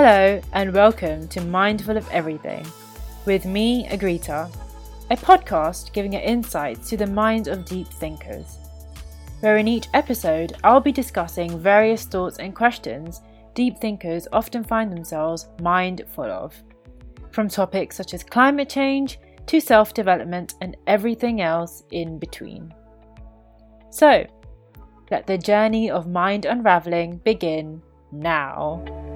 Hello, and welcome to Mindful of Everything with me, Agrita, a podcast giving an insight to the minds of deep thinkers. Where in each episode, I'll be discussing various thoughts and questions deep thinkers often find themselves mindful of, from topics such as climate change to self development and everything else in between. So, let the journey of mind unraveling begin now.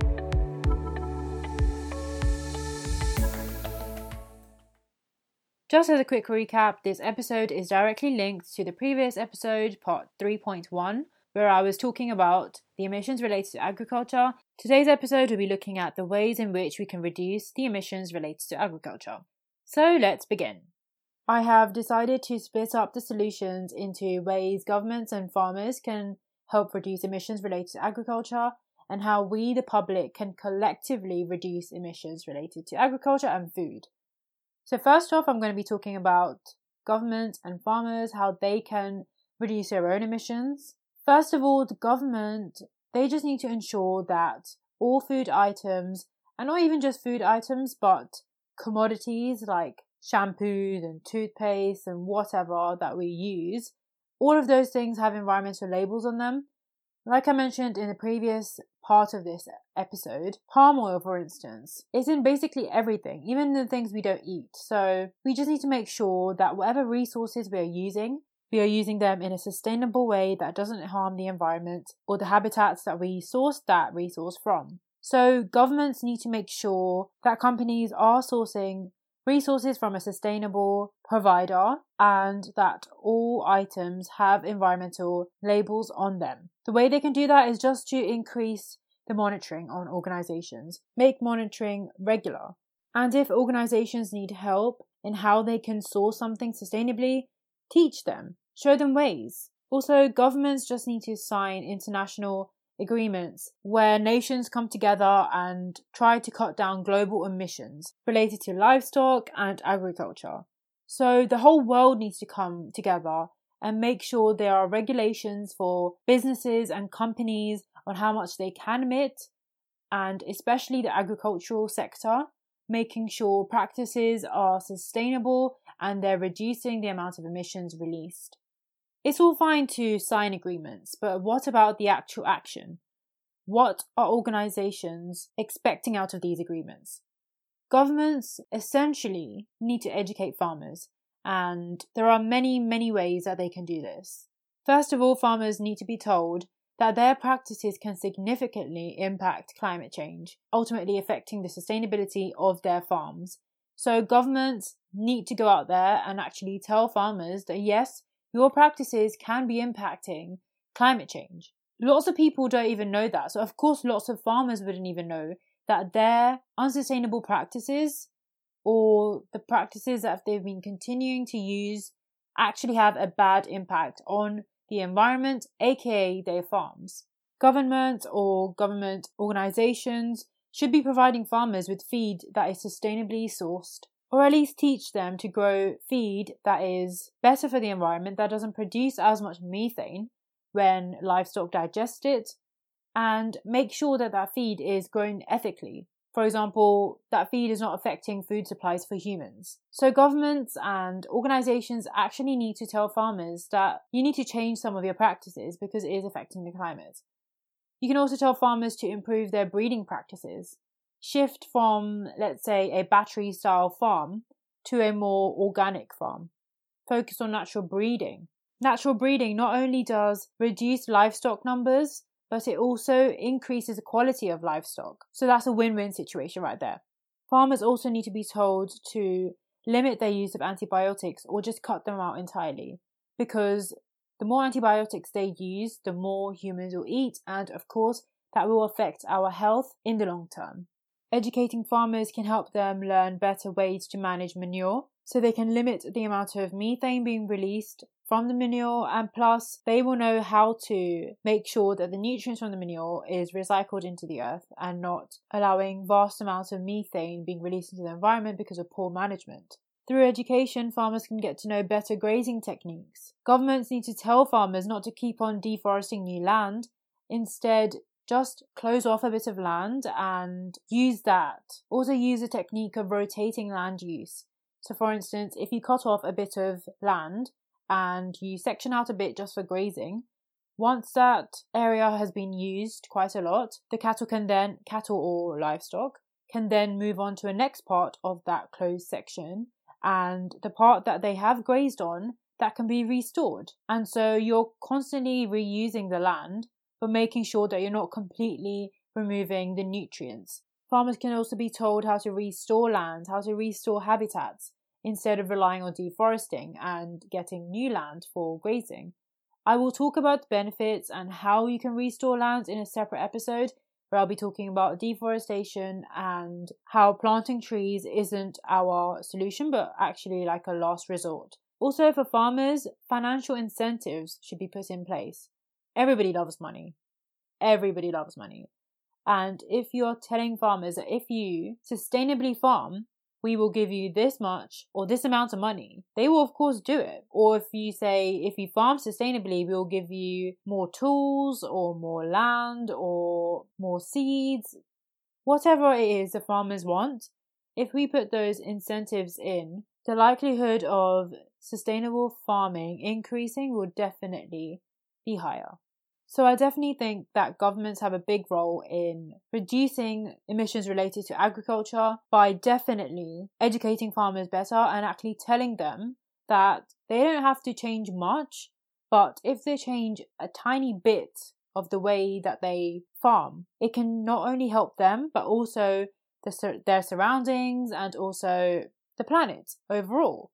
Just as a quick recap, this episode is directly linked to the previous episode, part 3.1, where I was talking about the emissions related to agriculture. Today's episode will be looking at the ways in which we can reduce the emissions related to agriculture. So let's begin. I have decided to split up the solutions into ways governments and farmers can help reduce emissions related to agriculture and how we, the public, can collectively reduce emissions related to agriculture and food. So, first off, I'm going to be talking about government and farmers, how they can reduce their own emissions. First of all, the government, they just need to ensure that all food items, and not even just food items, but commodities like shampoos and toothpaste and whatever that we use, all of those things have environmental labels on them. Like I mentioned in the previous part of this episode, palm oil, for instance, is in basically everything, even the things we don't eat. So we just need to make sure that whatever resources we are using, we are using them in a sustainable way that doesn't harm the environment or the habitats that we source that resource from. So governments need to make sure that companies are sourcing resources from a sustainable provider and that all items have environmental labels on them. The way they can do that is just to increase the monitoring on organizations, make monitoring regular. And if organizations need help in how they can source something sustainably, teach them, show them ways. Also, governments just need to sign international agreements where nations come together and try to cut down global emissions related to livestock and agriculture. So the whole world needs to come together and make sure there are regulations for businesses and companies on how much they can emit, and especially the agricultural sector, making sure practices are sustainable and they're reducing the amount of emissions released. It's all fine to sign agreements, but what about the actual action? What are organizations expecting out of these agreements? Governments essentially need to educate farmers, and there are many, many ways that they can do this. First of all, farmers need to be told that their practices can significantly impact climate change, ultimately affecting the sustainability of their farms. So, governments need to go out there and actually tell farmers that yes, your practices can be impacting climate change. Lots of people don't even know that. So, of course, lots of farmers wouldn't even know that their unsustainable practices or the practices that they've been continuing to use actually have a bad impact on the environment, aka their farms. Government or government organizations should be providing farmers with feed that is sustainably sourced or at least teach them to grow feed that is better for the environment, that doesn't produce as much methane when livestock digest it, and make sure that that feed is grown ethically. For example, that feed is not affecting food supplies for humans. So, governments and organizations actually need to tell farmers that you need to change some of your practices because it is affecting the climate. You can also tell farmers to improve their breeding practices shift from, let's say, a battery style farm to a more organic farm. Focus on natural breeding. Natural breeding not only does reduce livestock numbers, but it also increases the quality of livestock. So that's a win win situation right there. Farmers also need to be told to limit their use of antibiotics or just cut them out entirely because the more antibiotics they use, the more humans will eat, and of course, that will affect our health in the long term. Educating farmers can help them learn better ways to manage manure so they can limit the amount of methane being released from the manure and plus they will know how to make sure that the nutrients from the manure is recycled into the earth and not allowing vast amounts of methane being released into the environment because of poor management. Through education, farmers can get to know better grazing techniques. Governments need to tell farmers not to keep on deforesting new land. Instead, just close off a bit of land and use that. Also, use a technique of rotating land use. So, for instance, if you cut off a bit of land and you section out a bit just for grazing, once that area has been used quite a lot, the cattle can then, cattle or livestock, can then move on to a next part of that closed section. And the part that they have grazed on, that can be restored. And so you're constantly reusing the land, but making sure that you're not completely removing the nutrients. Farmers can also be told how to restore land, how to restore habitats, instead of relying on deforesting and getting new land for grazing. I will talk about the benefits and how you can restore land in a separate episode where I'll be talking about deforestation and how planting trees isn't our solution but actually like a last resort. Also, for farmers, financial incentives should be put in place. Everybody loves money. Everybody loves money. And if you're telling farmers that if you sustainably farm, we will give you this much or this amount of money, they will of course do it. Or if you say, if you farm sustainably, we'll give you more tools or more land or more seeds, whatever it is the farmers want, if we put those incentives in, the likelihood of sustainable farming increasing will definitely be higher. So I definitely think that governments have a big role in reducing emissions related to agriculture by definitely educating farmers better and actually telling them that they don't have to change much, but if they change a tiny bit of the way that they farm, it can not only help them but also the, their surroundings and also the planet overall.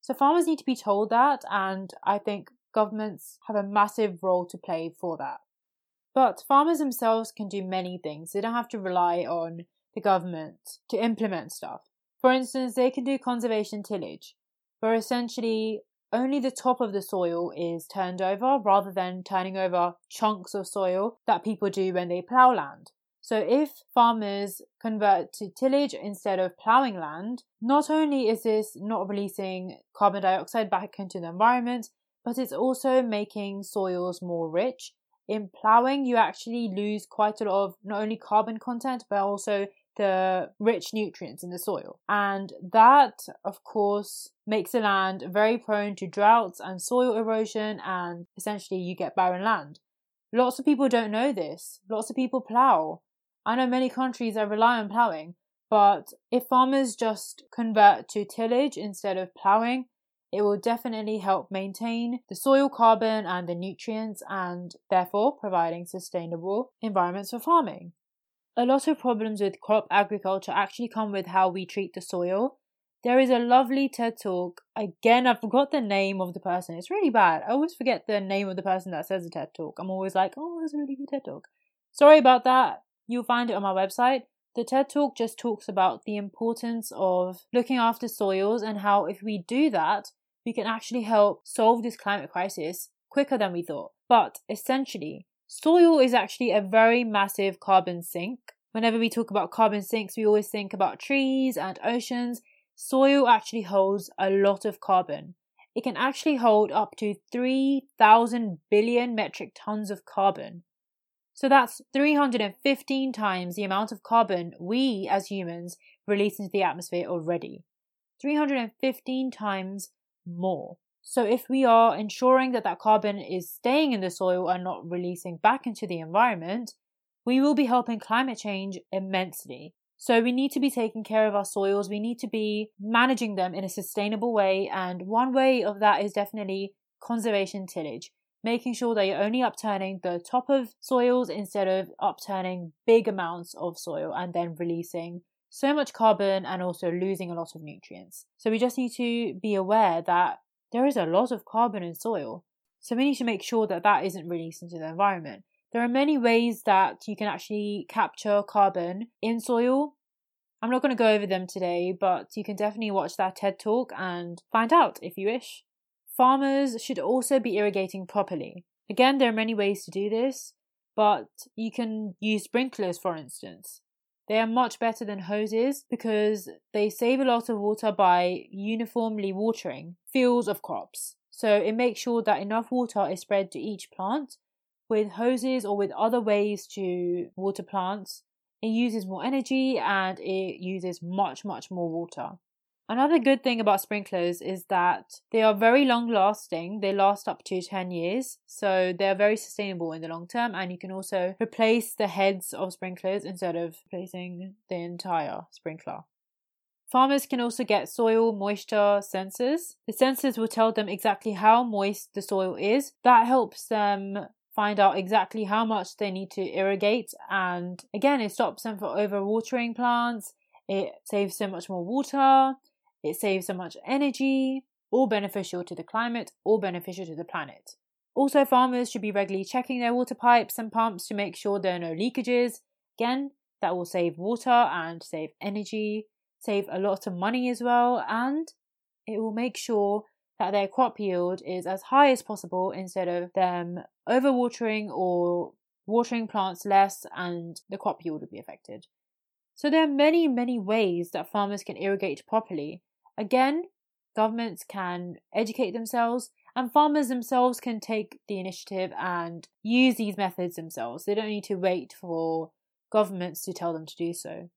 So farmers need to be told that, and I think governments have a massive role to play for that. But farmers themselves can do many things. They don't have to rely on the government to implement stuff. For instance, they can do conservation tillage, where essentially only the top of the soil is turned over rather than turning over chunks of soil that people do when they plough land. So if farmers convert to tillage instead of ploughing land, not only is this not releasing carbon dioxide back into the environment, but it's also making soils more rich. In ploughing, you actually lose quite a lot of not only carbon content, but also the rich nutrients in the soil. And that, of course, makes the land very prone to droughts and soil erosion, and essentially you get barren land. Lots of people don't know this. Lots of people plough. I know many countries that rely on ploughing, but if farmers just convert to tillage instead of ploughing, it will definitely help maintain the soil carbon and the nutrients and therefore providing sustainable environments for farming. A lot of problems with crop agriculture actually come with how we treat the soil. There is a lovely TED talk. Again, I forgot the name of the person. It's really bad. I always forget the name of the person that says the TED talk. I'm always like, oh, that's a really good TED talk. Sorry about that. You'll find it on my website. The TED Talk just talks about the importance of looking after soils and how, if we do that, we can actually help solve this climate crisis quicker than we thought. But essentially, soil is actually a very massive carbon sink. Whenever we talk about carbon sinks, we always think about trees and oceans. Soil actually holds a lot of carbon. It can actually hold up to 3,000 billion metric tons of carbon. So that's 315 times the amount of carbon we as humans release into the atmosphere already. 315 times more. So if we are ensuring that that carbon is staying in the soil and not releasing back into the environment, we will be helping climate change immensely. So we need to be taking care of our soils. We need to be managing them in a sustainable way. And one way of that is definitely conservation tillage, making sure that you're only upturning the top of soils instead of upturning big amounts of soil and then releasing so much carbon and also losing a lot of nutrients. So we just need to be aware that there is a lot of carbon in soil. So we need to make sure that that isn't released into the environment. There are many ways that you can actually capture carbon in soil. I'm not going to go over them today, but you can definitely watch that TED talk and find out if you wish. Farmers should also be irrigating properly. Again, there are many ways to do this, but you can use sprinklers, for instance. They are much better than hoses because they save a lot of water by uniformly watering fields of crops. So it makes sure that enough water is spread to each plant with hoses or with other ways to water plants, it uses more energy and it uses much, much more water. Another good thing about sprinklers is that they are very long lasting. They last up to 10 years, so they're very sustainable in the long term. And you can also replace the heads of sprinklers instead of replacing the entire sprinkler. Farmers can also get soil moisture sensors. The sensors will tell them exactly how moist the soil is. That helps them find out exactly how much they need to irrigate. And again, it stops them from overwatering plants. It saves so much more water. It saves so much energy, all beneficial to the climate, all beneficial to the planet. Also, farmers should be regularly checking their water pipes and pumps to make sure there are no leakages. Again, that will save water and save energy, save a lot of money as well, and it will make sure that their crop yield is as high as possible instead of them overwatering or watering plants less and the crop yield will be affected. So there are many, many ways that farmers can irrigate properly Again, governments can educate themselves and farmers themselves can take the initiative and use these methods themselves. They don't need to wait for governments to tell them to do so.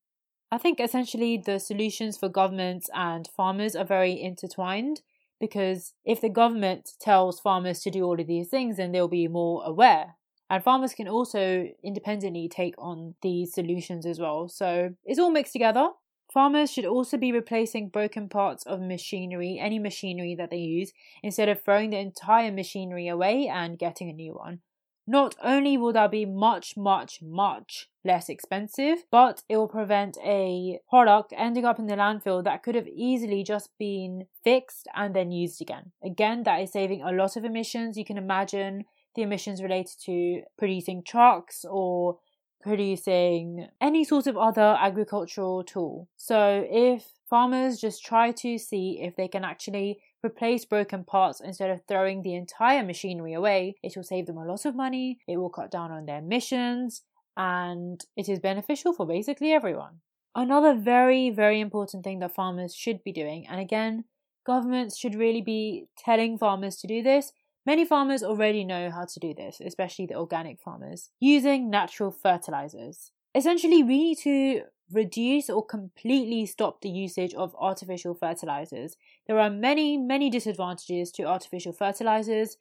I think essentially the solutions for governments and farmers are very intertwined because if the government tells farmers to do all of these things, then they'll be more aware. And farmers can also independently take on these solutions as well. So it's all mixed together. Farmers should also be replacing broken parts of machinery, any machinery that they use, instead of throwing the entire machinery away and getting a new one. Not only will that be much, much, much less expensive, but it will prevent a product ending up in the landfill that could have easily just been fixed and then used again. Again, that is saving a lot of emissions. You can imagine the emissions related to producing trucks or producing any sort of other agricultural tool. So if farmers just try to see if they can actually replace broken parts instead of throwing the entire machinery away, it will save them a lot of money, it will cut down on their emissions, and it is beneficial for basically everyone. Another very, very important thing that farmers should be doing, and again, governments should really be telling farmers to do this, Many farmers already know how to do this, especially the organic farmers, using natural fertilizers. Essentially, we need to reduce or completely stop the usage of artificial fertilizers. There are many, many disadvantages to artificial fertilizers.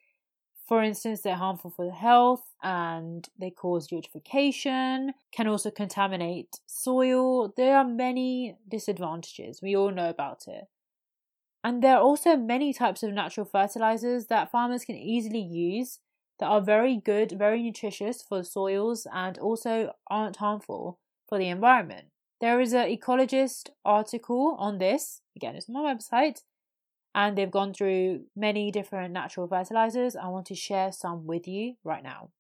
For instance, they're harmful for the health and they cause eutrophication, can also contaminate soil. There are many disadvantages. We all know about it. And there are also many types of natural fertilizers that farmers can easily use that are very good, very nutritious for soils and also aren't harmful for the environment. There is an ecologist article on this. Again, it's on my website. And they've gone through many different natural fertilizers. I want to share some with you right now.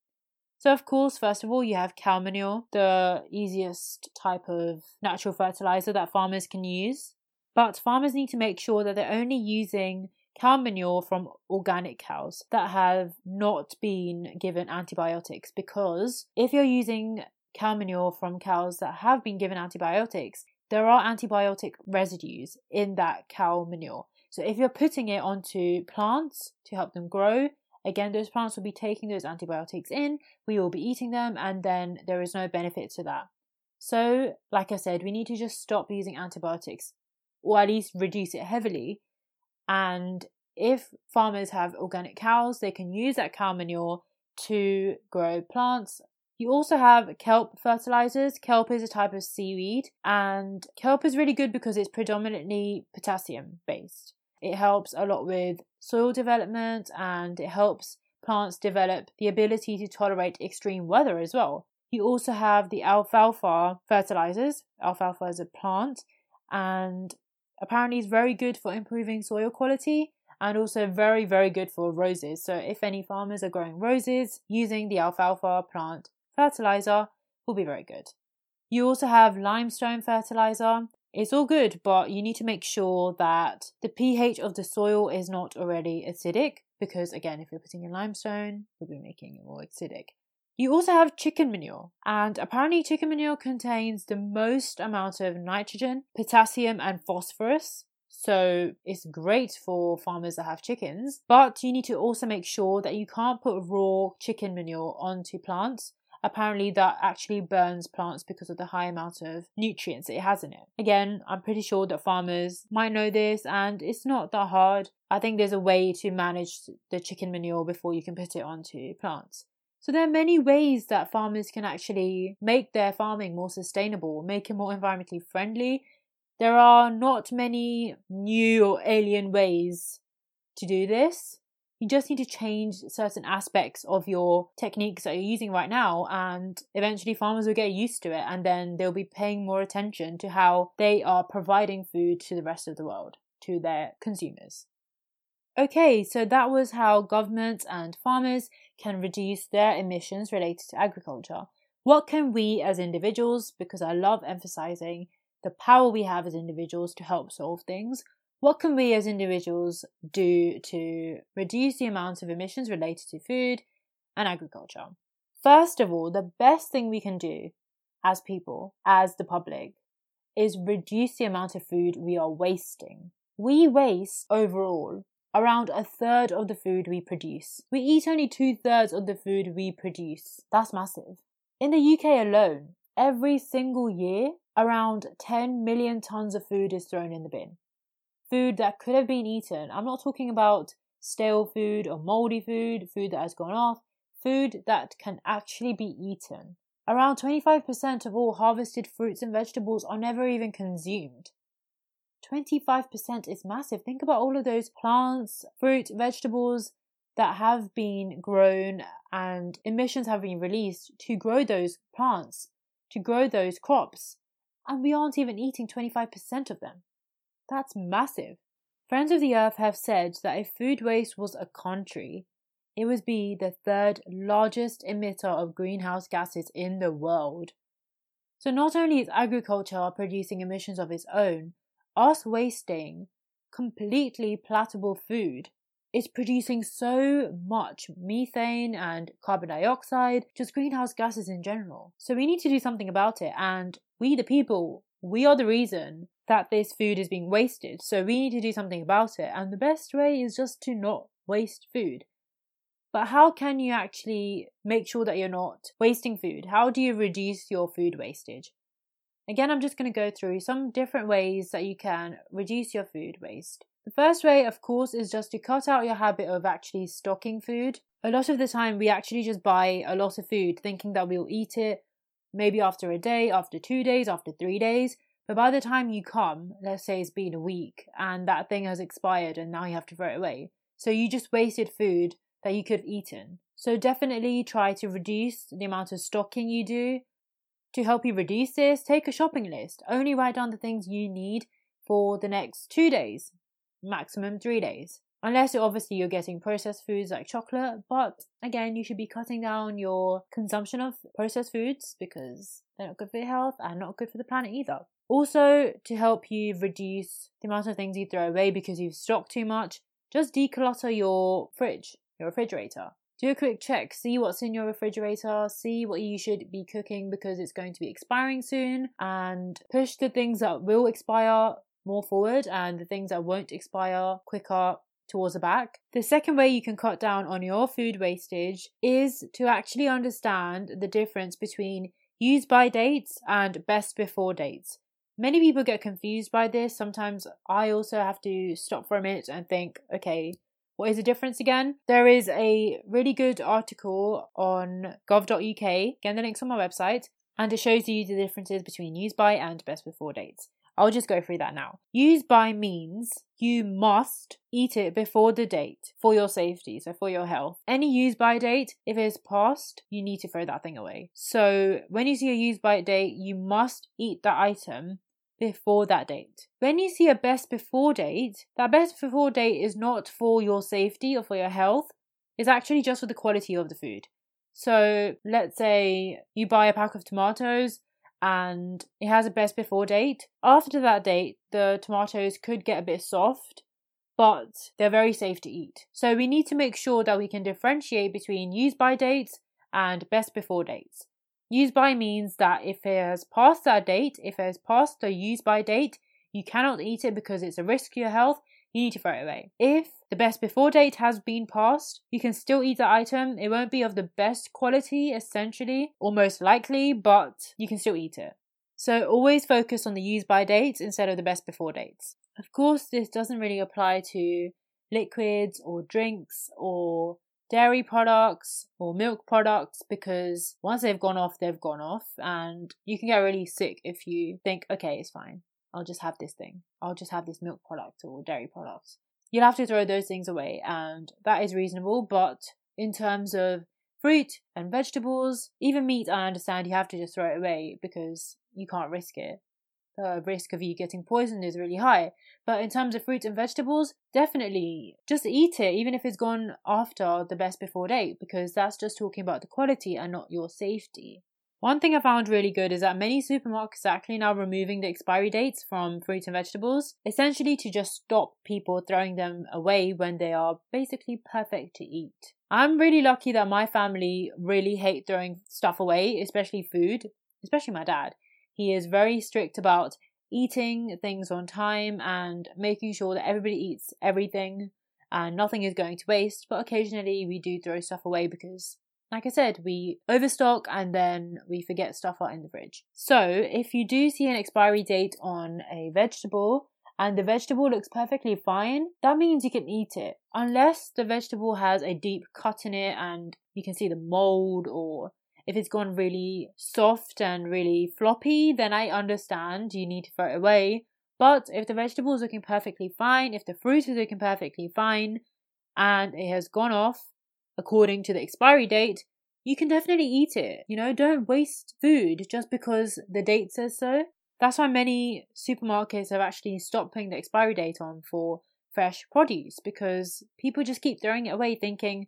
So, of course, first of all, you have cow manure, the easiest type of natural fertilizer that farmers can use. But farmers need to make sure that they're only using cow manure from organic cows that have not been given antibiotics because if you're using cow manure from cows that have been given antibiotics, there are antibiotic residues in that cow manure. So if you're putting it onto plants to help them grow, again, those plants will be taking those antibiotics in, we will be eating them, and then there is no benefit to that. So, like I said, we need to just stop using antibiotics or at least reduce it heavily. And if farmers have organic cows, they can use that cow manure to grow plants. You also have kelp fertilizers. Kelp is a type of seaweed, and kelp is really good because it's predominantly potassium based. It helps a lot with soil development and it helps plants develop the ability to tolerate extreme weather as well. You also have the alfalfa fertilizers. Alfalfa is a plant, and Apparently, it's very good for improving soil quality and also very, very good for roses. So, if any farmers are growing roses, using the alfalfa plant fertilizer will be very good. You also have limestone fertilizer. It's all good, but you need to make sure that the pH of the soil is not already acidic because, again, if you're putting in limestone, you'll be making it more acidic. You also have chicken manure, and apparently, chicken manure contains the most amount of nitrogen, potassium, and phosphorus. So it's great for farmers that have chickens, but you need to also make sure that you can't put raw chicken manure onto plants apparently that actually burns plants because of the high amount of nutrients it has in it. Again, I'm pretty sure that farmers might know this and it's not that hard. I think there's a way to manage the chicken manure before you can put it onto plants. So there are many ways that farmers can actually make their farming more sustainable, make it more environmentally friendly. There are not many new or alien ways to do this you just need to change certain aspects of your techniques that you're using right now and eventually farmers will get used to it and then they'll be paying more attention to how they are providing food to the rest of the world to their consumers okay so that was how governments and farmers can reduce their emissions related to agriculture what can we as individuals because i love emphasizing the power we have as individuals to help solve things what can we as individuals do to reduce the amount of emissions related to food and agriculture? First of all, the best thing we can do as people, as the public, is reduce the amount of food we are wasting. We waste overall around a third of the food we produce. We eat only two thirds of the food we produce. That's massive. In the UK alone, every single year, around 10 million tons of food is thrown in the bin food that could have been eaten. I'm not talking about stale food or moldy food, food that has gone off, food that can actually be eaten. Around 25% of all harvested fruits and vegetables are never even consumed. 25% is massive. Think about all of those plants, fruit, vegetables that have been grown and emissions have been released to grow those plants, to grow those crops. And we aren't even eating 25% of them. That's massive. Friends of the Earth have said that if food waste was a country, it would be the third largest emitter of greenhouse gases in the world. So not only is agriculture producing emissions of its own, us wasting completely palatable food is producing so much methane and carbon dioxide, just greenhouse gases in general. So we need to do something about it, and we, the people, we are the reason that this food is being wasted. So we need to do something about it. And the best way is just to not waste food. But how can you actually make sure that you're not wasting food? How do you reduce your food wastage? Again, I'm just going to go through some different ways that you can reduce your food waste. The first way, of course, is just to cut out your habit of actually stocking food. A lot of the time, we actually just buy a lot of food thinking that we'll eat it maybe after a day, after two days, after three days. But by the time you come, let's say it's been a week and that thing has expired and now you have to throw it away. So you just wasted food that you could have eaten. So definitely try to reduce the amount of stocking you do. To help you reduce this, take a shopping list. Only write down the things you need for the next two days, maximum three days. Unless obviously you're getting processed foods like chocolate, but again, you should be cutting down your consumption of processed foods because they're not good for your health and not good for the planet either. Also, to help you reduce the amount of things you throw away because you've stocked too much, just declutter your fridge, your refrigerator. Do a quick check, see what's in your refrigerator, see what you should be cooking because it's going to be expiring soon, and push the things that will expire more forward and the things that won't expire quicker towards the back. The second way you can cut down on your food wastage is to actually understand the difference between use by dates and best before dates. Many people get confused by this. Sometimes I also have to stop for a minute and think, okay, what is the difference again? There is a really good article on gov.uk, again, the link's on my website, and it shows you the differences between use by and best before dates. I'll just go through that now. Use by means you must eat it before the date for your safety, so for your health. Any use by date, if it's past, you need to throw that thing away. So when you see a use by date, you must eat that item before that date. When you see a best before date, that best before date is not for your safety or for your health, it's actually just for the quality of the food. So let's say you buy a pack of tomatoes and it has a best before date. After that date, the tomatoes could get a bit soft, but they're very safe to eat. So we need to make sure that we can differentiate between use by dates and best before dates. Use by means that if it has passed that date, if it has passed the use by date, you cannot eat it because it's a risk to your health, you need to throw it away. If the best before date has been passed, you can still eat the item. It won't be of the best quality, essentially, or most likely, but you can still eat it. So always focus on the use by dates instead of the best before dates. Of course, this doesn't really apply to liquids or drinks or dairy products or milk products because once they've gone off, they've gone off, and you can get really sick if you think, okay, it's fine. I'll just have this thing. I'll just have this milk product or dairy product. You'll have to throw those things away, and that is reasonable. But in terms of fruit and vegetables, even meat, I understand you have to just throw it away because you can't risk it. The risk of you getting poisoned is really high. But in terms of fruits and vegetables, definitely just eat it, even if it's gone after the best before date, because that's just talking about the quality and not your safety. One thing I found really good is that many supermarkets are actually now removing the expiry dates from fruits and vegetables, essentially to just stop people throwing them away when they are basically perfect to eat. I'm really lucky that my family really hate throwing stuff away, especially food, especially my dad. He is very strict about eating things on time and making sure that everybody eats everything and nothing is going to waste, but occasionally we do throw stuff away because like I said, we overstock and then we forget stuff out in the fridge. So, if you do see an expiry date on a vegetable and the vegetable looks perfectly fine, that means you can eat it. Unless the vegetable has a deep cut in it and you can see the mold or if it's gone really soft and really floppy, then I understand you need to throw it away. But if the vegetable is looking perfectly fine, if the fruit is looking perfectly fine, and it has gone off according to the expiry date, you can definitely eat it. You know, don't waste food just because the date says so. That's why many supermarkets have actually stopped putting the expiry date on for fresh produce because people just keep throwing it away thinking,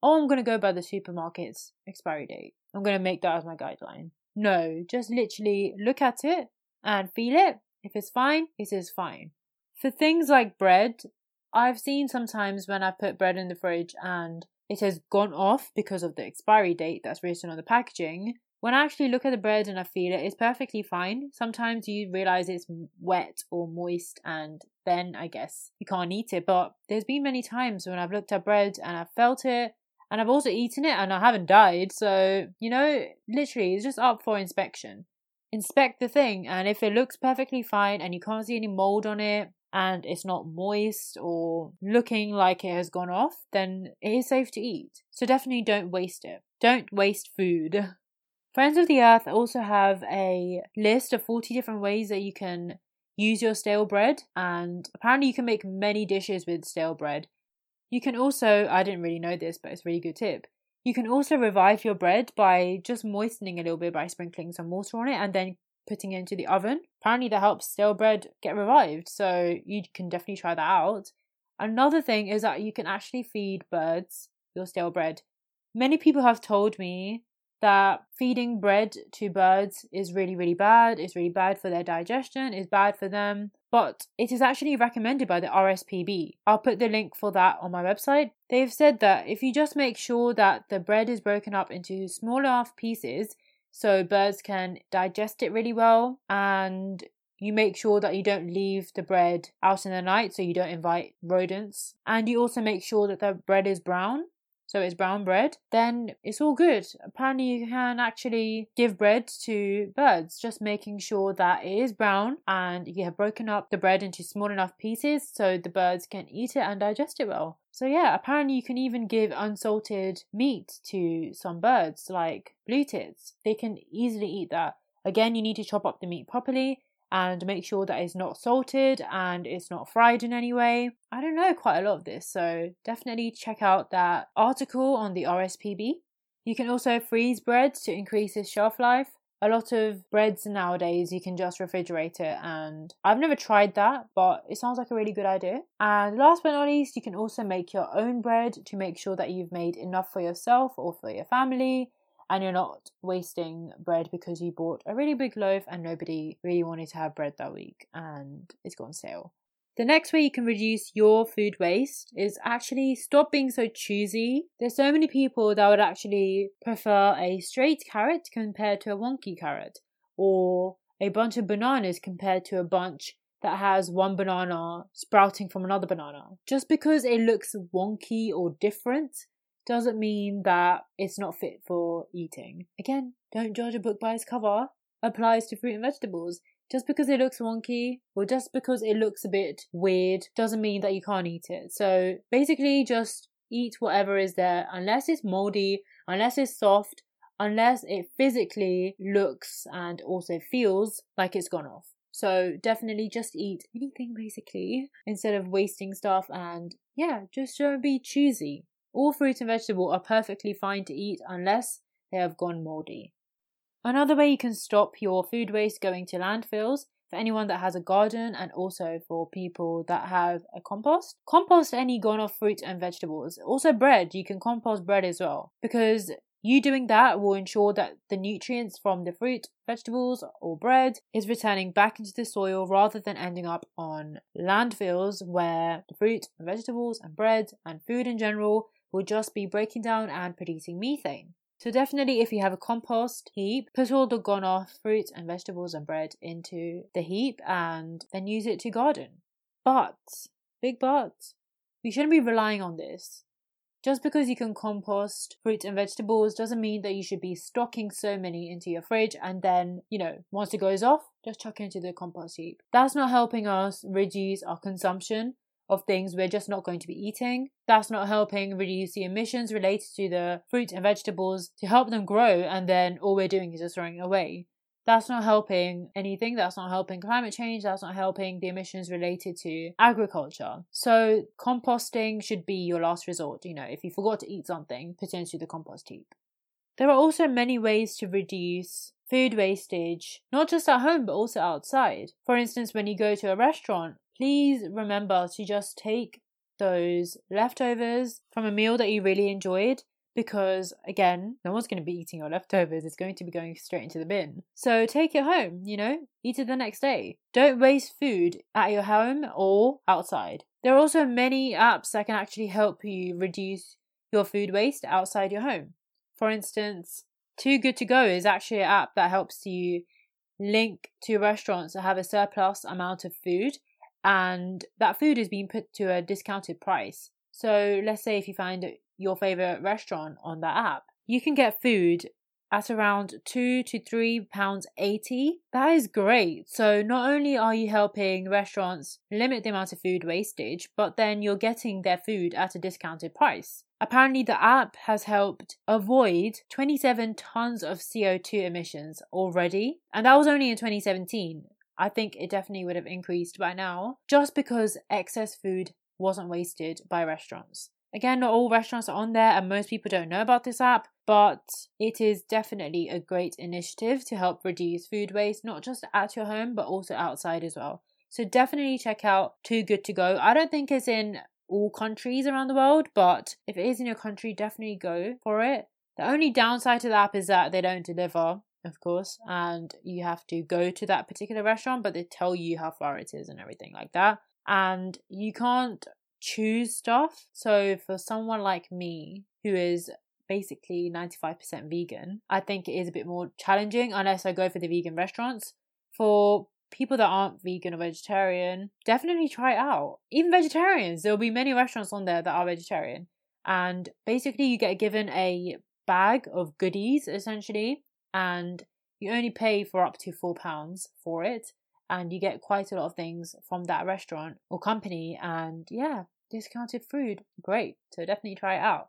oh, I'm going to go by the supermarket's expiry date. I'm going to make that as my guideline. No, just literally look at it and feel it. If it's fine, it is fine. For things like bread, I've seen sometimes when I've put bread in the fridge and it has gone off because of the expiry date that's written on the packaging. When I actually look at the bread and I feel it, it's perfectly fine. Sometimes you realize it's wet or moist, and then I guess you can't eat it. But there's been many times when I've looked at bread and I've felt it, and I've also eaten it and I haven't died. So, you know, literally, it's just up for inspection. Inspect the thing, and if it looks perfectly fine and you can't see any mold on it, and it's not moist or looking like it has gone off, then it is safe to eat. So definitely don't waste it. Don't waste food. Friends of the Earth also have a list of 40 different ways that you can use your stale bread, and apparently you can make many dishes with stale bread. You can also, I didn't really know this, but it's a really good tip. You can also revive your bread by just moistening a little bit by sprinkling some water on it and then putting it into the oven. Apparently, that helps stale bread get revived, so you can definitely try that out. Another thing is that you can actually feed birds your stale bread. Many people have told me that feeding bread to birds is really, really bad. It's really bad for their digestion, it's bad for them. But it is actually recommended by the RSPB. I'll put the link for that on my website. They've said that if you just make sure that the bread is broken up into small enough pieces so birds can digest it really well and you make sure that you don't leave the bread out in the night so you don't invite rodents and you also make sure that the bread is brown so it's brown bread, then it's all good. Apparently, you can actually give bread to birds, just making sure that it is brown and you have broken up the bread into small enough pieces so the birds can eat it and digest it well. So, yeah, apparently, you can even give unsalted meat to some birds, like blue tits. They can easily eat that. Again, you need to chop up the meat properly and make sure that it's not salted and it's not fried in any way. I don't know quite a lot of this, so definitely check out that article on the RSPB. You can also freeze bread to increase its shelf life. A lot of breads nowadays you can just refrigerate it, and I've never tried that, but it sounds like a really good idea. And last but not least, you can also make your own bread to make sure that you've made enough for yourself or for your family and you're not wasting bread because you bought a really big loaf and nobody really wanted to have bread that week and it's gone stale. The next way you can reduce your food waste is actually stop being so choosy. There's so many people that would actually prefer a straight carrot compared to a wonky carrot, or a bunch of bananas compared to a bunch that has one banana sprouting from another banana. Just because it looks wonky or different doesn't mean that it's not fit for eating. Again, don't judge a book by its cover. Applies to fruit and vegetables. Just because it looks wonky or just because it looks a bit weird doesn't mean that you can't eat it. So basically, just eat whatever is there unless it's moldy, unless it's soft, unless it physically looks and also feels like it's gone off. So definitely just eat anything basically instead of wasting stuff and yeah, just don't be choosy. All fruit and vegetable are perfectly fine to eat unless they have gone moldy. Another way you can stop your food waste going to landfills for anyone that has a garden and also for people that have a compost. Compost any gone off fruit and vegetables. Also bread, you can compost bread as well because you doing that will ensure that the nutrients from the fruit, vegetables, or bread is returning back into the soil rather than ending up on landfills where the fruit, and vegetables, and bread and food in general will just be breaking down and producing methane. So definitely if you have a compost heap, put all the gone off fruits and vegetables and bread into the heap and then use it to garden. But, big but, we shouldn't be relying on this. Just because you can compost fruit and vegetables doesn't mean that you should be stocking so many into your fridge and then, you know, once it goes off, just chuck it into the compost heap. That's not helping us reduce our consumption of things we're just not going to be eating. That's not helping reduce the emissions related to the fruit and vegetables to help them grow, and then all we're doing is just throwing away that's not helping anything. That's not helping climate change. That's not helping the emissions related to agriculture. So, composting should be your last resort. You know, if you forgot to eat something, put it into the compost heap. There are also many ways to reduce food wastage, not just at home, but also outside. For instance, when you go to a restaurant, please remember to just take those leftovers from a meal that you really enjoyed because again, no one's going to be eating your leftovers. It's going to be going straight into the bin. So take it home, you know, eat it the next day. Don't waste food at your home or outside. There are also many apps that can actually help you reduce your food waste outside your home. For instance, Too Good To Go is actually an app that helps you link to restaurants that have a surplus amount of food and that food is being put to a discounted price. So let's say if you find your favorite restaurant on that app, you can get food at around two to three pounds eighty. That is great. So not only are you helping restaurants limit the amount of food wastage, but then you're getting their food at a discounted price. Apparently, the app has helped avoid 27 tons of CO2 emissions already, and that was only in 2017. I think it definitely would have increased by now, just because excess food wasn't wasted by restaurants. Again, not all restaurants are on there, and most people don't know about this app, but it is definitely a great initiative to help reduce food waste, not just at your home, but also outside as well. So definitely check out Too Good to Go. I don't think it's in all countries around the world, but if it is in your country, definitely go for it. The only downside to the app is that they don't deliver, of course, and you have to go to that particular restaurant, but they tell you how far it is and everything like that. And you can't choose stuff. So for someone like me who is basically 95% vegan, I think it is a bit more challenging unless I go for the vegan restaurants. For people that aren't vegan or vegetarian, definitely try it out. Even vegetarians, there'll be many restaurants on there that are vegetarian. And basically, you get given a bag of goodies essentially, and you only pay for up to £4 for it. And you get quite a lot of things from that restaurant or company. And yeah, discounted food. Great. So definitely try it out.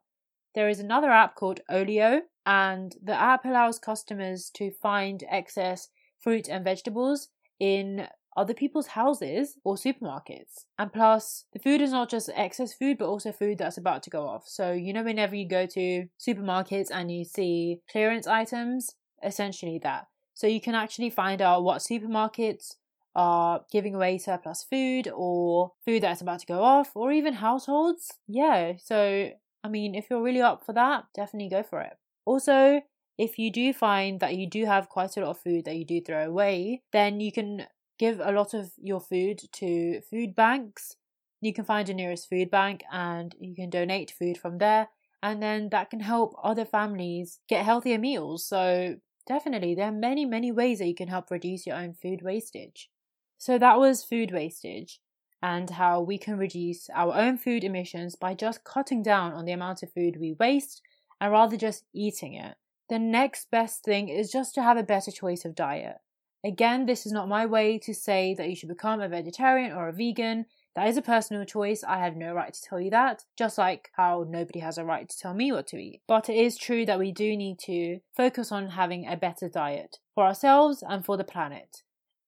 There is another app called Olio, and the app allows customers to find excess fruit and vegetables in other people's houses or supermarkets. And plus, the food is not just excess food, but also food that's about to go off. So, you know, whenever you go to supermarkets and you see clearance items, essentially that. So, you can actually find out what supermarkets are giving away surplus food or food that's about to go off or even households. Yeah, so I mean, if you're really up for that, definitely go for it. Also, if you do find that you do have quite a lot of food that you do throw away, then you can give a lot of your food to food banks. You can find your nearest food bank and you can donate food from there, and then that can help other families get healthier meals. So, definitely, there are many, many ways that you can help reduce your own food wastage. So that was food wastage and how we can reduce our own food emissions by just cutting down on the amount of food we waste and rather just eating it. The next best thing is just to have a better choice of diet. Again, this is not my way to say that you should become a vegetarian or a vegan. That is a personal choice. I have no right to tell you that, just like how nobody has a right to tell me what to eat. But it is true that we do need to focus on having a better diet for ourselves and for the planet.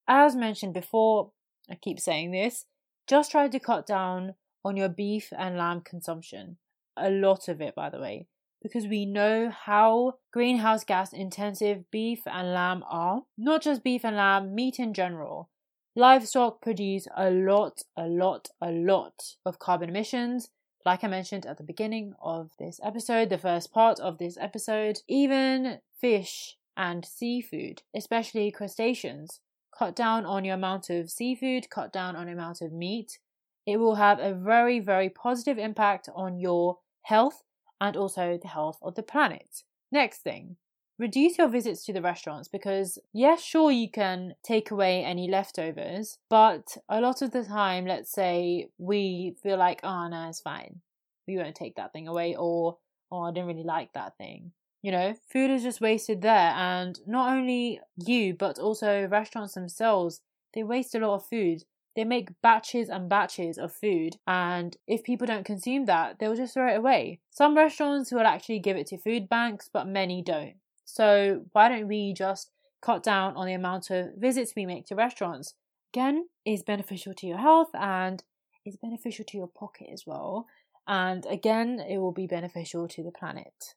As mentioned before, I keep saying this, just try to cut down on your beef and lamb consumption. A lot of it, by the way, because we know how greenhouse gas intensive beef and lamb are. Not just beef and lamb, meat in general. Livestock produce a lot, a lot, a lot of carbon emissions. Like I mentioned at the beginning of this episode, the first part of this episode, even fish and seafood, especially crustaceans, cut down on your amount of seafood, cut down on amount of meat. It will have a very, very positive impact on your health and also the health of the planet. Next thing, reduce your visits to the restaurants because, yes, sure, you can take away any leftovers, but a lot of the time, let's say we feel like, oh, no, it's fine. We won't take that thing away, or, oh, I didn't really like that thing. You know, food is just wasted there, and not only you, but also restaurants themselves, they waste a lot of food. They make batches and batches of food, and if people don't consume that, they'll just throw it away. Some restaurants will actually give it to food banks, but many don't. So, why don't we just cut down on the amount of visits we make to restaurants? Again, is beneficial to your health and is beneficial to your pocket as well. And again, it will be beneficial to the planet.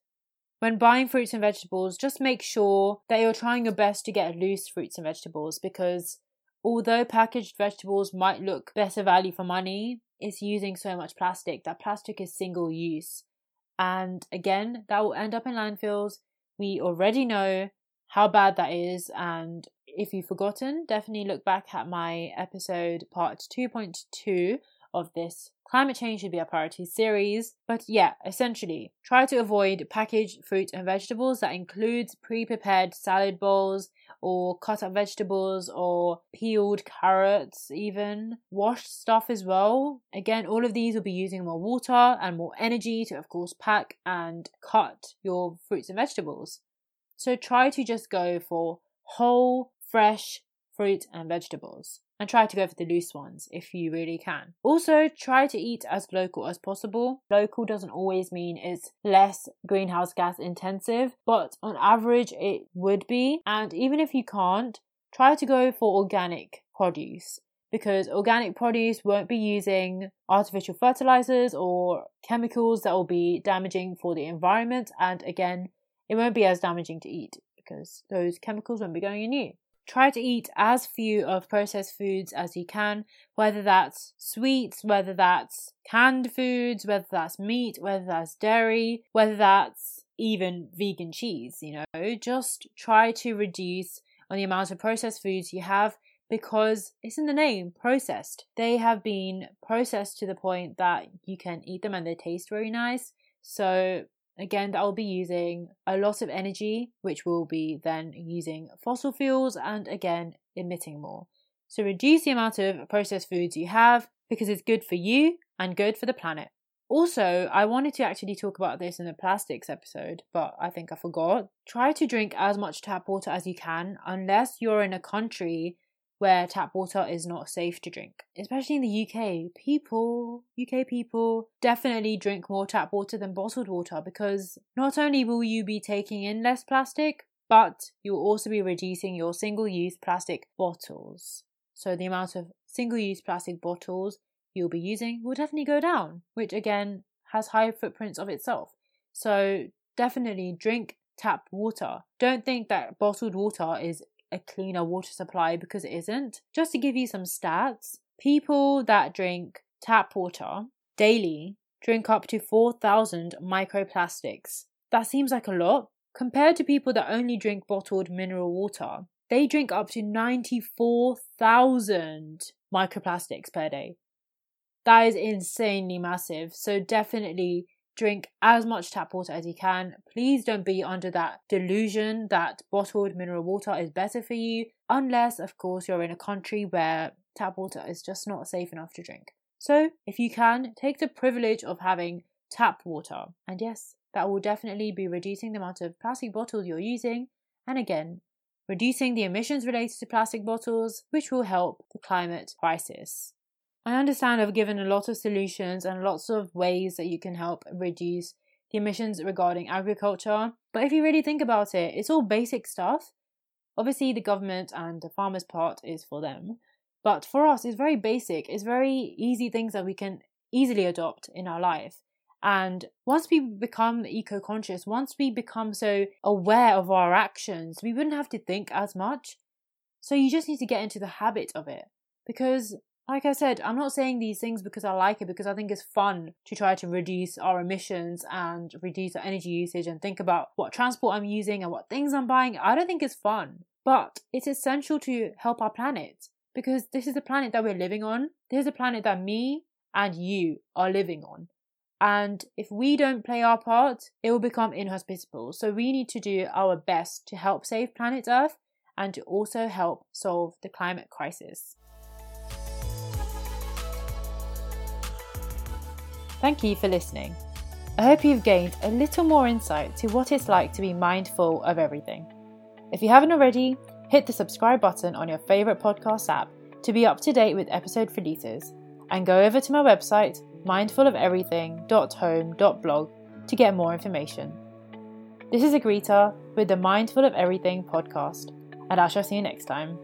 When buying fruits and vegetables, just make sure that you're trying your best to get loose fruits and vegetables because although packaged vegetables might look better value for money, it's using so much plastic that plastic is single use. And again, that will end up in landfills. We already know how bad that is. And if you've forgotten, definitely look back at my episode part 2.2 of this Climate Change Should Be a Priority series. But yeah, essentially, try to avoid packaged fruit and vegetables that includes pre-prepared salad bowls or cut up vegetables or peeled carrots even. Washed stuff as well. Again, all of these will be using more water and more energy to of course pack and cut your fruits and vegetables. So try to just go for whole, fresh fruit and vegetables and try to go for the loose ones if you really can. Also, try to eat as local as possible. Local doesn't always mean it's less greenhouse gas intensive, but on average it would be. And even if you can't, try to go for organic produce because organic produce won't be using artificial fertilizers or chemicals that will be damaging for the environment. And again, it won't be as damaging to eat because those chemicals won't be going in you. Try to eat as few of processed foods as you can, whether that's sweets, whether that's canned foods, whether that's meat, whether that's dairy, whether that's even vegan cheese, you know. Just try to reduce on the amount of processed foods you have because it's in the name processed. They have been processed to the point that you can eat them and they taste very nice. So Again, that will be using a lot of energy, which will be then using fossil fuels and again emitting more. So reduce the amount of processed foods you have because it's good for you and good for the planet. Also, I wanted to actually talk about this in the plastics episode, but I think I forgot. Try to drink as much tap water as you can unless you're in a country where tap water is not safe to drink. Especially in the UK, people, UK people, definitely drink more tap water than bottled water because not only will you be taking in less plastic, but you'll also be reducing your single use plastic bottles. So the amount of single use plastic bottles you'll be using will definitely go down, which again has high footprints of itself. So definitely drink tap water. Don't think that bottled water is a cleaner water supply because it isn't. Just to give you some stats, people that drink tap water daily drink up to 4,000 microplastics. That seems like a lot. Compared to people that only drink bottled mineral water, they drink up to 94,000 microplastics per day. That is insanely massive. So, definitely drink as much tap water as you can. Please don't be under that delusion that bottled mineral water is better for you, unless, of course, you're in a country where tap water is just not safe enough to drink. So, if you can, take the privilege of having tap water. And yes, that will definitely be reducing the amount of plastic bottles you're using. And again, reducing the emissions related to plastic bottles, which will help the climate crisis. I understand I've given a lot of solutions and lots of ways that you can help reduce the emissions regarding agriculture, but if you really think about it, it's all basic stuff. Obviously, the government and the farmers' part is for them, but for us, it's very basic, it's very easy things that we can easily adopt in our life. And once we become eco conscious, once we become so aware of our actions, we wouldn't have to think as much. So you just need to get into the habit of it. Because like I said, I'm not saying these things because I like it, because I think it's fun to try to reduce our emissions and reduce our energy usage and think about what transport I'm using and what things I'm buying. I don't think it's fun, but it's essential to help our planet because this is the planet that we're living on. This is a planet that me and you are living on. And if we don't play our part, it will become inhospitable. So we need to do our best to help save planet Earth and to also help solve the climate crisis. Thank you for listening. I hope you've gained a little more insight to what it's like to be mindful of everything. If you haven't already, hit the subscribe button on your favourite podcast app to be up to date with episode releases, and go over to my website, mindfulofeverything.home.blog, to get more information. This is Agrita with the Mindful of Everything podcast, and I shall see you next time.